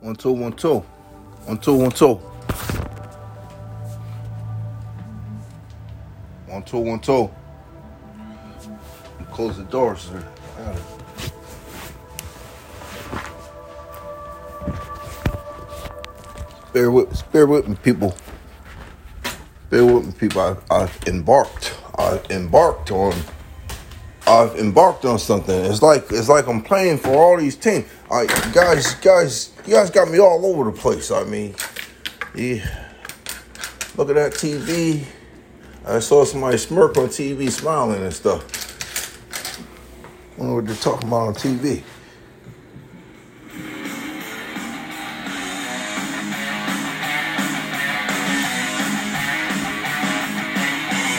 One two one two. One two one two. One two one two. Close the door, sir. Bear with, bear with me, people. Bear with me, people. I, I've embarked. I embarked on. I've embarked on something. It's like it's like I'm playing for all these teams. I guys, guys, you guys got me all over the place. I mean, yeah. Look at that TV. I saw somebody smirk on TV, smiling and stuff. I wonder what they're talking about on TV.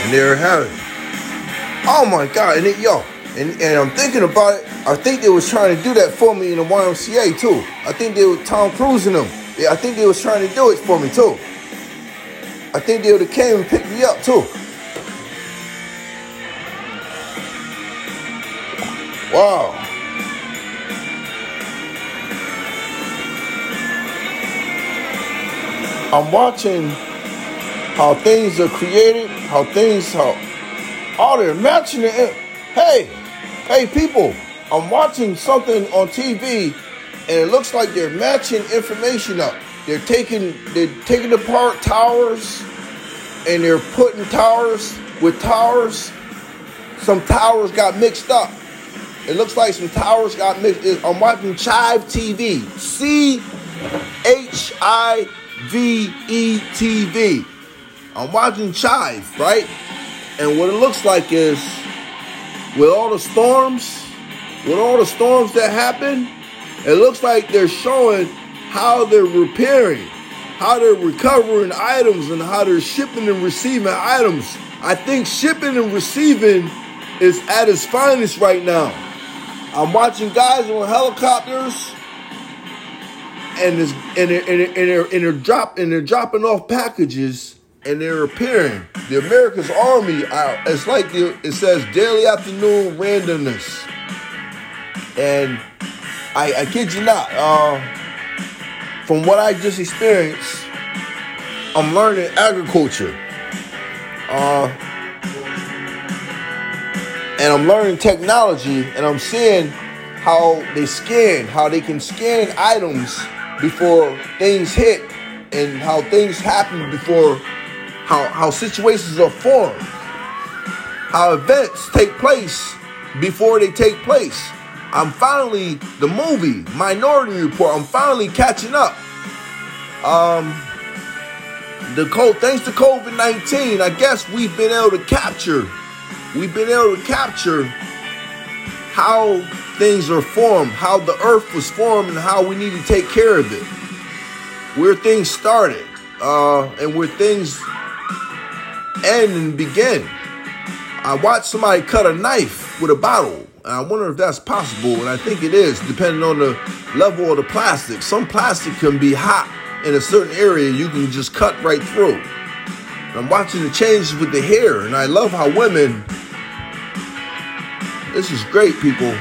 And there you have it. Oh my God! And it, yo, and, and I'm thinking about it. I think they was trying to do that for me in the YMCA too. I think they were Tom Cruise and them. Yeah, I think they was trying to do it for me too. I think they would have came and picked me up too. Wow. I'm watching how things are created, how things how oh they're matching it. Hey, hey people, I'm watching something on TV and it looks like they're matching information up. They're taking they're taking apart towers and they're putting towers with towers. Some towers got mixed up. It looks like some towers got mixed. I'm watching Chive TV. C H I V E T V. I'm watching Chive, right? And what it looks like is with all the storms, with all the storms that happen, it looks like they're showing how they're repairing, how they're recovering items, and how they're shipping and receiving items. I think shipping and receiving is at its finest right now. I'm watching guys on helicopters, and it's, and they're, and they're, and and they're and they're dropping off packages, and they're appearing. The America's Army, uh, it's like the, it says daily afternoon randomness, and I, I kid you not. Uh, from what I just experienced, I'm learning agriculture. Uh, and I'm learning technology and I'm seeing how they scan, how they can scan items before things hit and how things happen before how, how situations are formed, how events take place before they take place. I'm finally the movie Minority Report. I'm finally catching up. Um, the code thanks to COVID nineteen, I guess we've been able to capture we've been able to capture how things are formed, how the earth was formed, and how we need to take care of it. Where things started, uh, and where things end and begin. I watched somebody cut a knife with a bottle. And I wonder if that's possible, and I think it is, depending on the level of the plastic. Some plastic can be hot in a certain area, you can just cut right through. I'm watching the changes with the hair, and I love how women. This is great, people.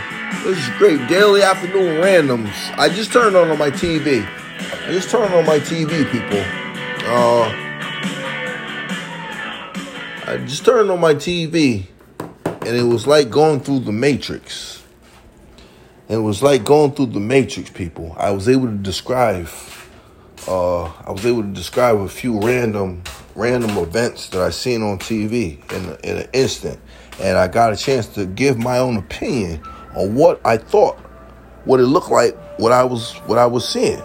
This is great. Daily afternoon randoms. I just turned on on my TV. I just turned on my TV, people. Uh, I just turned on my TV, and it was like going through the Matrix. It was like going through the Matrix, people. I was able to describe. Uh, I was able to describe a few random random events that I seen on TV in, in an instant, and I got a chance to give my own opinion on what I thought, what it looked like, what I was what I was seeing,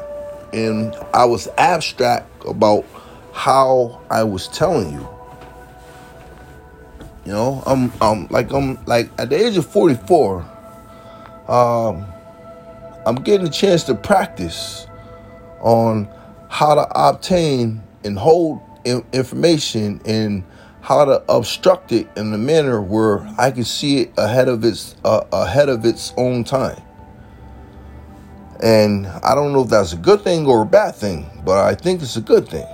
and I was abstract about how I was telling you. You know, I'm I'm like I'm like at the age of 44, um, I'm getting a chance to practice on how to obtain and hold information and how to obstruct it in a manner where I can see it ahead of its uh, ahead of its own time. And I don't know if that's a good thing or a bad thing, but I think it's a good thing.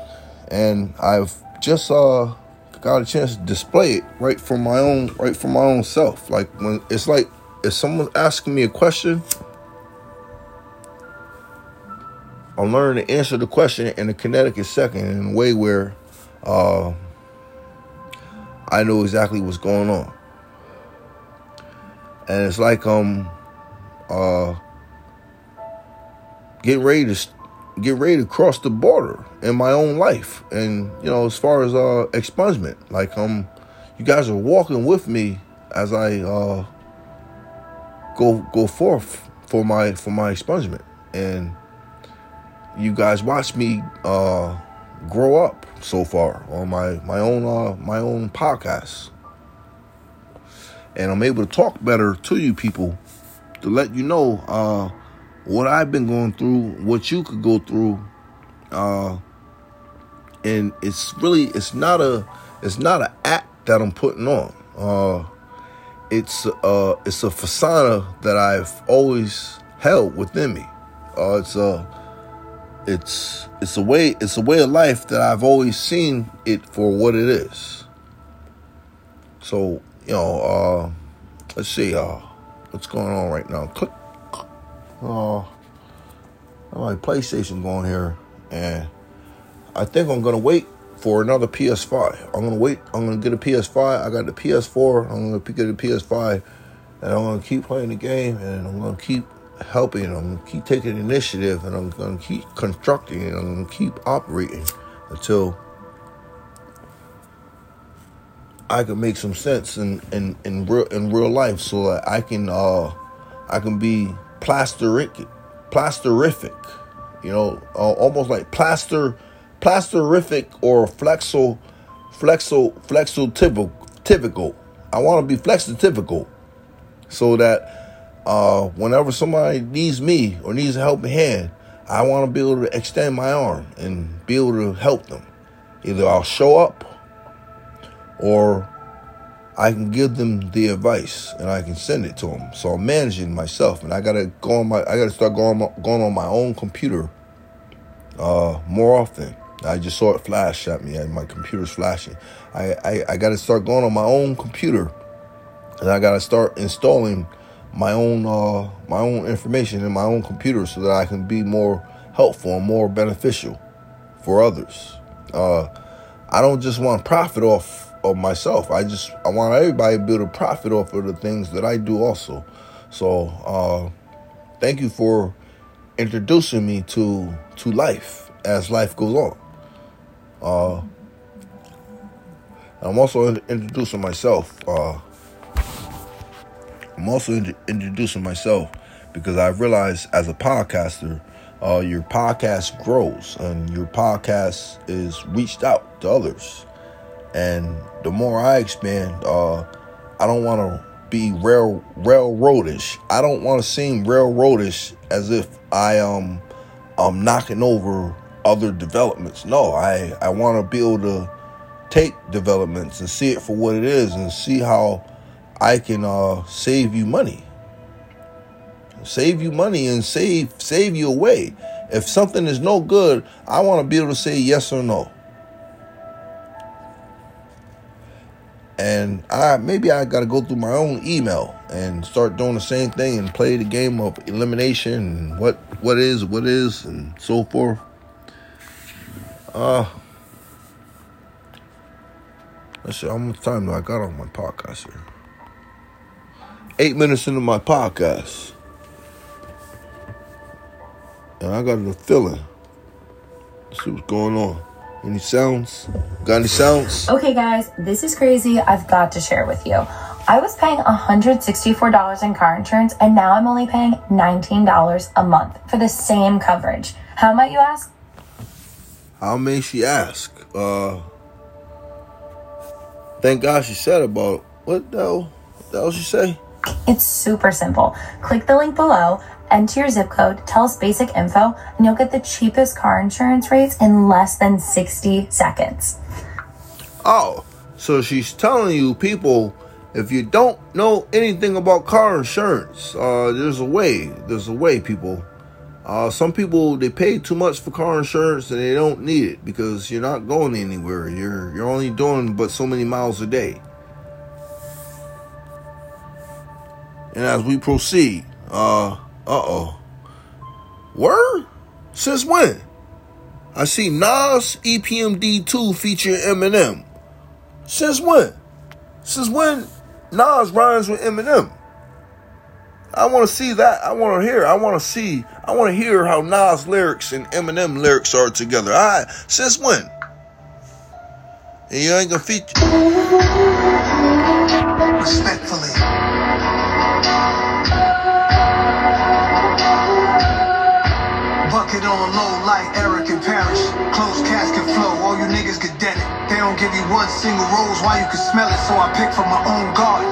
And I've just uh, got a chance to display it right from my own right from my own self. Like when it's like if someone's asking me a question, I'm learning to answer the question in a Connecticut second in a way where uh, I know exactly what's going on. And it's like um uh getting ready to get ready to cross the border in my own life. And you know, as far as uh expungement, like um you guys are walking with me as I uh go go forth for my for my expungement. And you guys watch me uh grow up so far on my my own uh my own podcast and i'm able to talk better to you people to let you know uh what i've been going through what you could go through uh and it's really it's not a it's not an act that i'm putting on uh it's uh it's a facade that i've always held within me uh it's a it's it's a way it's a way of life that I've always seen it for what it is. So you know, uh, let's see, uh, what's going on right now? Click. Uh, my PlayStation going here, and I think I'm gonna wait for another PS5. I'm gonna wait. I'm gonna get a PS5. I got the PS4. I'm gonna get a PS5, and I'm gonna keep playing the game, and I'm gonna keep helping. I'm gonna keep taking initiative, and I'm gonna keep constructing, and I'm gonna keep operating until I can make some sense in in in real in real life, so that I can uh I can be plasterific, plasterific, you know, uh, almost like plaster plasterific or flexo flexo flexo typical typical. I want to be flexo so that uh, whenever somebody needs me or needs a helping hand, I want to be able to extend my arm and be able to help them. Either I'll show up or I can give them the advice and I can send it to them. So I'm managing myself, and I gotta go on my. I gotta start going going on my own computer uh, more often. I just saw it flash at me, and my computer's flashing. I, I, I gotta start going on my own computer, and I gotta start installing my own uh, my own information in my own computer so that I can be more helpful and more beneficial for others. Uh, I don't just want to profit off of myself. I just I want everybody to be able to profit off of the things that I do also. So uh, thank you for introducing me to to life as life goes on. Uh, I'm also introducing myself. Uh, I'm also in- introducing myself because I realized as a podcaster, uh, your podcast grows and your podcast is reached out to others. And the more I expand, uh, I don't want to be rail railroadish. I don't want to seem railroadish as if I um I'm knocking over other developments. No, I I want to be able to take developments and see it for what it is and see how I can uh, save you money. Save you money and save save you away. If something is no good, I want to be able to say yes or no. And I maybe I got to go through my own email and start doing the same thing and play the game of elimination and what what is what is and so forth. Uh let's see how much time do I got on my podcast here eight minutes into my podcast. And I got a feeling. Let's see what's going on. Any sounds? Got any sounds? Okay, guys, this is crazy. I've got to share with you. I was paying $164 in car insurance, and now I'm only paying $19 a month for the same coverage. How might you ask? How may she ask? Uh, thank God she said about what the hell? What the hell she say? It's super simple. Click the link below, enter your zip code, tell us basic info, and you'll get the cheapest car insurance rates in less than 60 seconds. Oh, so she's telling you people if you don't know anything about car insurance, uh, there's a way. There's a way, people. Uh, some people they pay too much for car insurance and they don't need it because you're not going anywhere. You're you're only doing but so many miles a day. And as we proceed, uh, uh oh. Word? Since when? I see Nas EPMD 2 featuring Eminem. Since when? Since when Nas rhymes with Eminem? I want to see that. I want to hear. I want to see. I want to hear how Nas lyrics and Eminem lyrics are together. All right. Since when? And you ain't gonna feature. Respectfully. Bucket on low like Erick and Parrish. Closed casket flow, all you niggas get dead. They don't give you one single rose, why you can smell it, so I pick from my own garden.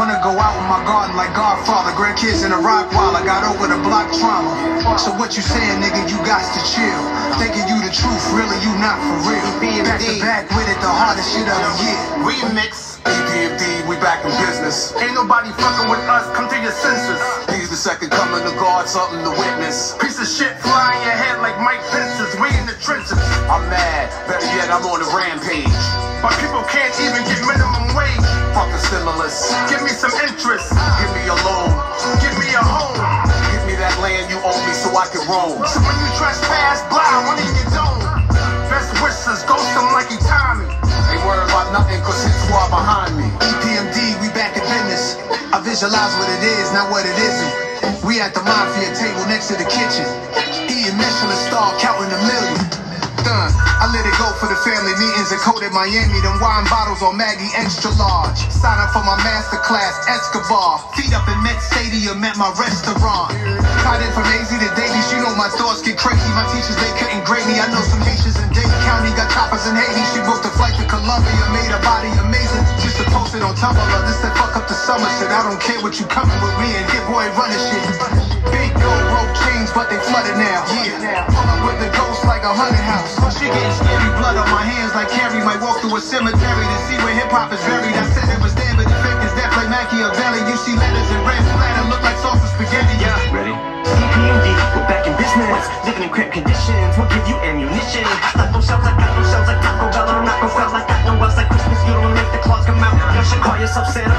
Wanna go out in my garden like Godfather, grandkids in a rock while I got over the block trauma. So what you saying, nigga, you got to chill. Thinking you the truth, really you not for real. Back to back with it, the hardest shit of the year. Remix. EPMD, we back in business. Ain't nobody fucking with us, come to your senses. The second coming of God, something to witness. Piece of shit flying your head like Mike Pence's, we in the trenches. I'm mad, better yet, I'm on a rampage. My people can't even get minimum wage. Fuck the stimulus. Give me some interest. Give me a loan. Give me a home. Give me that land you owe me so I can roam. So when you trespass, blah, one in your dome. Best wishes, ghost them like he Tommy. Worried about nothing cause his squad behind me. EPMD, we back in business. I visualize what it is, not what it isn't. We at the mafia table next to the kitchen. In Miami. Them wine bottles on Maggie extra large. Sign up for my master class, Escobar. Feet up in Met Stadium at my restaurant. Tied in from AZ to Davies, you know my thoughts get crazy. My teachers, they couldn't grade me. I know some Haitians in Dade County got choppers in Haiti. She booked a flight to Colombia, made her body amazing. Just to post it on Tumblr. This said fuck up the summer shit. I don't care what you coming with me and Hit-Boy running shit. Big gold rope chains, but they flooded now. Yeah. Pull up with the ghost like a hundred house. She getting scary, blood on my hands like Carrie. Might walk through a cemetery to see where hip hop is buried. I said it was there, but the fake is death like Machiavelli. You see letters in red splatter, look like sauce and spaghetti. Yeah. Ready? EPMD, we're back in business. Living in cramped conditions, we'll give you ammunition. Stuck no shells, I got no shells like Taco Bell. I'm not gon' fail like got no else like Christmas. You don't make the claws come out. You should call yourself Santa.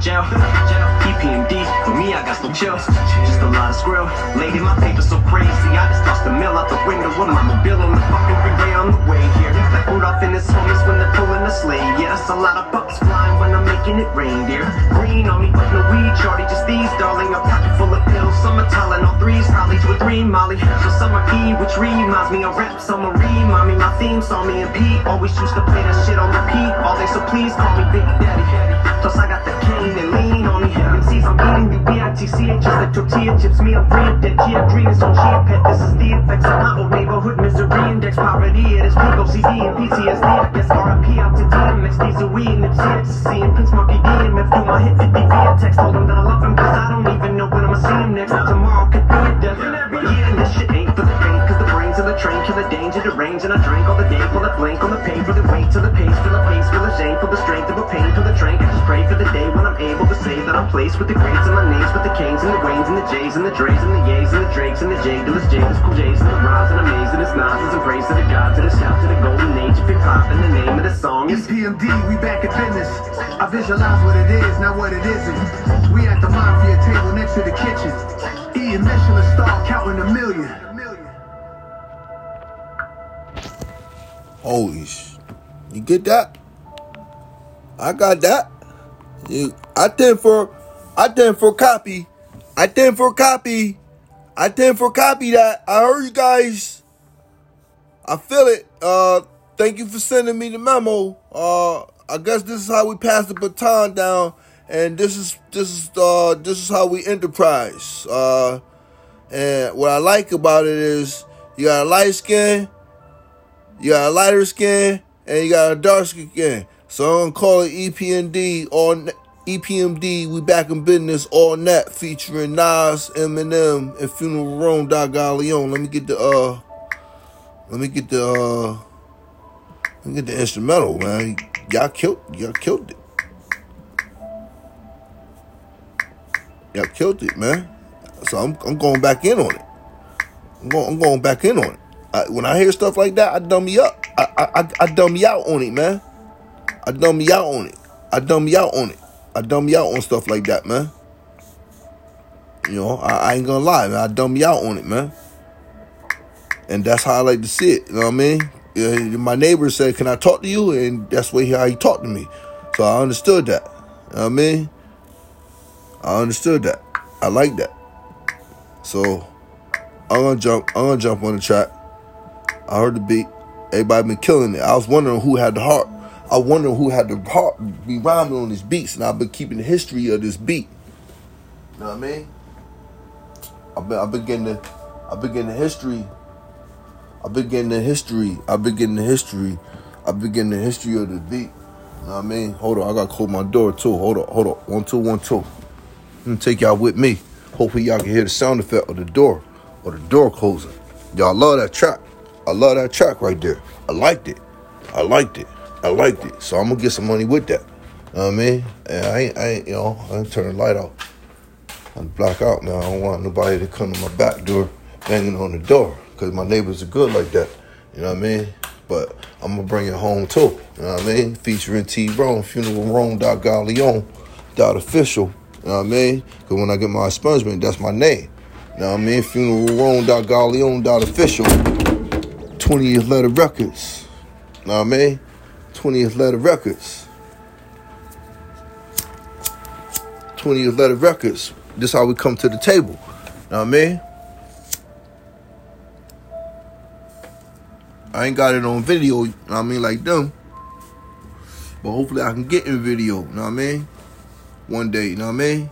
EPMD, for me, I got no chills. Just a lot of skrill. Lady, my paper so crazy. I just tossed the mill out the window with my mobile on the fucking freeway on the way here. Like Rudolph and his homies when they're pulling the sleigh. Yeah, that's a lot of bucks flying when I'm making it rain, reindeer. Green on me, but no weed, shorty. Just these, darling. A pocket full of pills. Some are Tylenol threes, probably with three Molly. So summer E, which reminds me of rap. Summer mommy, my theme song, me and Pete always used to play that shit on repeat. All day, so please call me Big Daddy. Plus I got the cane and lean on me. MCs, I'm eating you B-I-T-C-H, just like tortilla chips. Me, I'm free of dead. Gia Green is on Chia Pet. This is the effects of my old neighborhood misery index. Poverty, it is peak OCD and PTSD. I guess RIP out to DMX, these are we and to see. And Prince Marky DMF do my hit 50 via text. Told him that I love him cause I don't even know when I'ma see him next. Tomorrow could be a death. Yeah, this shit ain't for the faint cause the brains of the train kill the danger, the range, and I drink all the day. Pull the blank on the pain for the weight to the pace. Feel the pace, the feel the to say that I'm placed with the greats and my names with the kings and the Waynes and the J's and the Dre's and the Yays and the Drakes and the J Dillas, Cool J's and the Rise and Amazing, it's Nas's and praise to the gods and the shout to the golden age of hip hop and the name of the song is EPMD, we back in business. I visualize what it is, not what it isn't. We at the mafia table next to the kitchen. Eating Michelin star, counting a million. Holy sh! You get that? I got that. You, I think for, I think for copy. I think for copy. I think for copy that. I heard you guys. I feel it. Uh, thank you for sending me the memo. Uh, I guess this is how we pass the baton down, and this is this is uh this is how we enterprise. Uh, and what I like about it is you got a light skin, you got a lighter skin, and you got a dark skin. So I'm gonna call it EPMD on EPMD. We back in business all net featuring Nas, Eminem, and Funeral Rome Leon. Let me get the uh, let me get the uh, let me get the instrumental, man. Y'all killed, y'all killed it. Y'all killed it, man. So I'm I'm going back in on it. I'm going I'm going back in on it. I, when I hear stuff like that, I dumb me up. I I I, I dumb me out on it, man. I dumb me out on it. I dumb me out on it. I dumb you out on stuff like that, man. You know, I, I ain't gonna lie, man. I dumb you out on it, man. And that's how I like to see it. You know what I mean? Yeah, my neighbor said, "Can I talk to you?" And that's way how he talked to me. So I understood that. You know what I mean? I understood that. I like that. So I'm gonna jump. I'm gonna jump on the track. I heard the beat. Everybody been killing it. I was wondering who had the heart. I wonder who had the heart be rhyming on these beats, and I've been keeping the history of this beat. You know what I mean? I've been, I've been getting the, I've been getting the history. I've been getting the history. I've been getting the history. I've been getting the history of the beat. You know what I mean? Hold on, I gotta close my door too. Hold on, hold on. One, two, one, two. I'm gonna take y'all with me. Hopefully y'all can hear the sound effect of the door or the door closing. Y'all love that track. I love that track right there. I liked it. I liked it. I liked it. So I'm gonna get some money with that. You know what I mean? And I ain't, I ain't, you know, I turn the light off. I'm black out now. I don't want nobody to come to my back door banging on the door because my neighbors are good like that. You know what I mean? But I'm gonna bring it home too. You know what I mean? Featuring T Rome, funeral Rome dot Galeon dot official. You know what I mean? Because when I get my expungement, that's my name. You know what I mean? Funeral Rome dot Galeon dot official. 20th letter records. You know what I mean? 20th letter records. 20th letter records. This how we come to the table. Know what I mean? I ain't got it on video, know what I mean, like them. But hopefully I can get in video, know what I mean? One day, you know what I mean?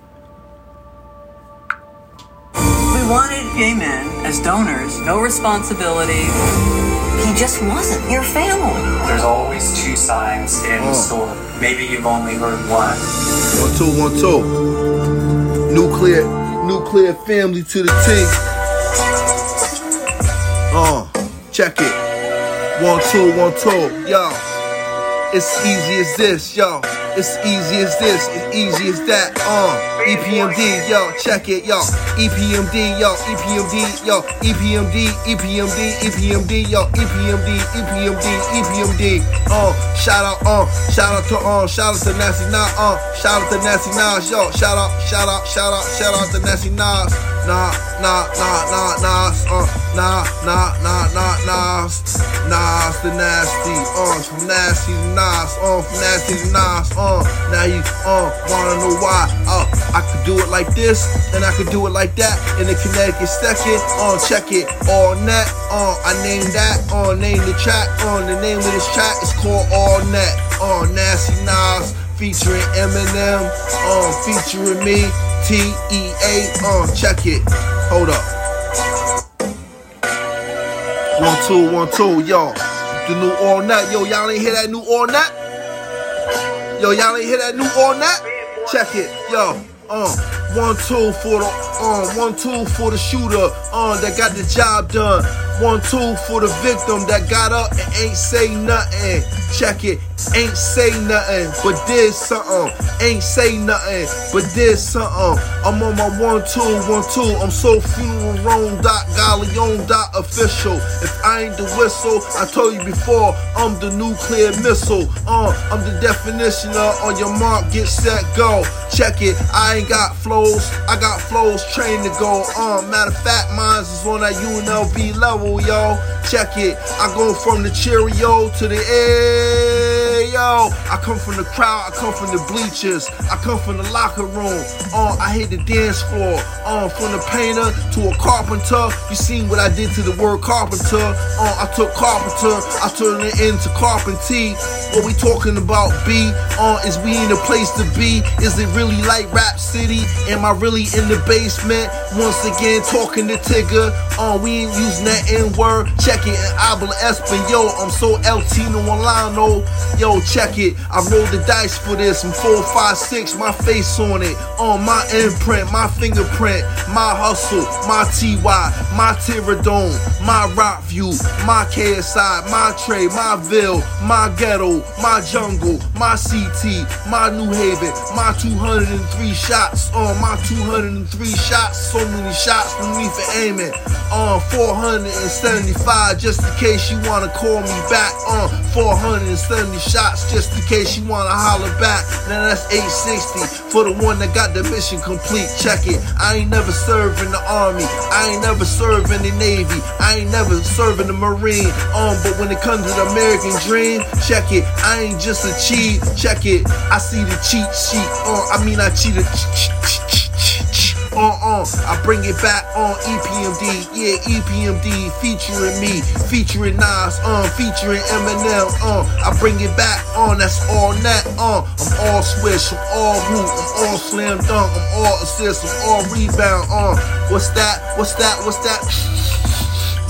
We wanted gay men as donors, no responsibility. He just wasn't your family. There's always two sides in the Oh. story. Maybe you've only heard one. One, two, one, two. Nuclear, nuclear family to the T. Uh, check it. One, two, one, two. Yo, it's easy as this, yo. It's easy as this, it's easy as that. Uh, EPMD, yo, check it, yo. EPMD, yo, EPMD, yo, EPMD, EPMD, EPMD, yo, EPMD, EPMD, EPMD. Uh, shout out, uh, shout out to, uh, shout out to Nasty Nas, uh, shout out to Nasty Nas, yo, shout out, shout out, shout out, shout out to Nasty Nas. Nah, nah, nah, nah, Nas, uh, nah, nah, nah, nah, Nas, Nas the nasty, uh, from nasty to Nas, uh, from nasty to Nas, uh, now you, uh, wanna know why, uh, I could do it like this, and I could do it like that, in the Connecticut second, uh, check it, all net, uh, I named that, uh, name the track, uh, the name of this track is called All Net, uh, Nasty Nas, featuring Eminem, uh, featuring me, T-E-A, uh, check it, hold up. One, two, one, two, y'all. The new All Net. Yo, y'all ain't hear that new All Net? Yo, y'all ain't hear that new All Net? Check it, yo. Uh, one, two for the, uh, one, two for the shooter, uh, that got the job done. One, two for the victim that got up and ain't say nothing. Check it, ain't say nothing, but did something. Ain't say nothing, but did something. I'm on my one, two, one, two. I'm so funeral Rome dot Galeon dot official. If I ain't the whistle, I told you before, I'm the nuclear missile. Uh, I'm the definition of on your mark, get set, go. Check it, I ain't got I got flows trained to go. Uh, matter of fact, mine's is on that UNLV level, yo. Check it, I go from the Cheerio to the air, yo. I come from the crowd, I come from the bleachers, I come from the locker room. Uh, I hit the dance floor. Uh, from the painter to a carpenter. You seen what I did to the word carpenter. Uh, I took carpenter, I turned it into carpentry. What we talking about, B? Uh, is we in a place to be? Is it really like Rap City? Am I really in the basement? Once again, talking to Tigger. Uh, we ain't using that N word. Check it, and habla Espanol. I'm so El Tino Milano. Yo, check it. I rolled the dice for this. I'm 456, my face on it. On my imprint, my fingerprint, my hustle, my TY, my Tyradome, my rock view, my KSI, my trade, my Ville, my ghetto, my jungle, my CT, my New Haven, my 203 shots. On my 203 shots, so many shots for me for aiming. On 475, just in case you wanna call me back. On 470 shots shots just in case you wanna holler back. Now that's 860 for the one that got the mission complete. Check it. I ain't never served in the army. I ain't never served in the navy. I ain't never served in the marine. Um, but when it comes to the American dream, check it. I ain't just a cheat. Check it. I see the cheat sheet. Uh, I mean I cheated. Uh uh, I bring it back on EPMD, yeah, EPMD featuring me, featuring Nas, uh, featuring Eminem, uh, I bring it back on, that's all net, uh, I'm all swish, I'm all hoop, I'm all slam dunk, I'm all assist, I'm all rebound, uh, what's that, what's that, what's that?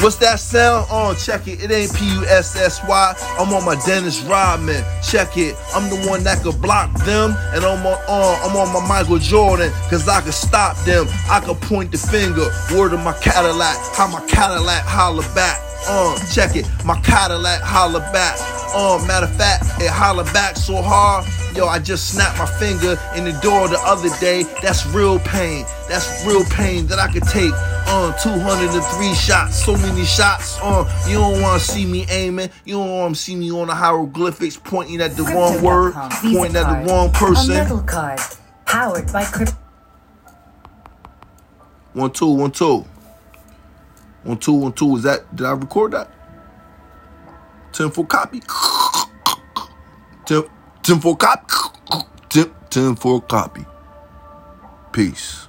What's that sound? On, oh, check it. It ain't P U S S Y. I'm on my Dennis Rodman. Check it. I'm the one that could block them, and I'm on, uh, I'm on my Michael Jordan, cause I could stop them. I could point the finger. Word of my Cadillac. How my Cadillac holler back. Uh, check it. My Cadillac holler back. Uh, matter of fact, it holler back so hard. Yo, I just snapped my finger in the door the other day. That's real pain. That's real pain that I could take uh, 203 shots, so many shots. Uh, you don't want to see me aiming. You don't want to see me on the hieroglyphics pointing at the wrong word, pointing at the wrong person. A metal card powered by crypto. One two one two. One two one two. Is that? Did I record that? Ten for copy. Ten, ten for copy. Ten, ten for copy. Peace.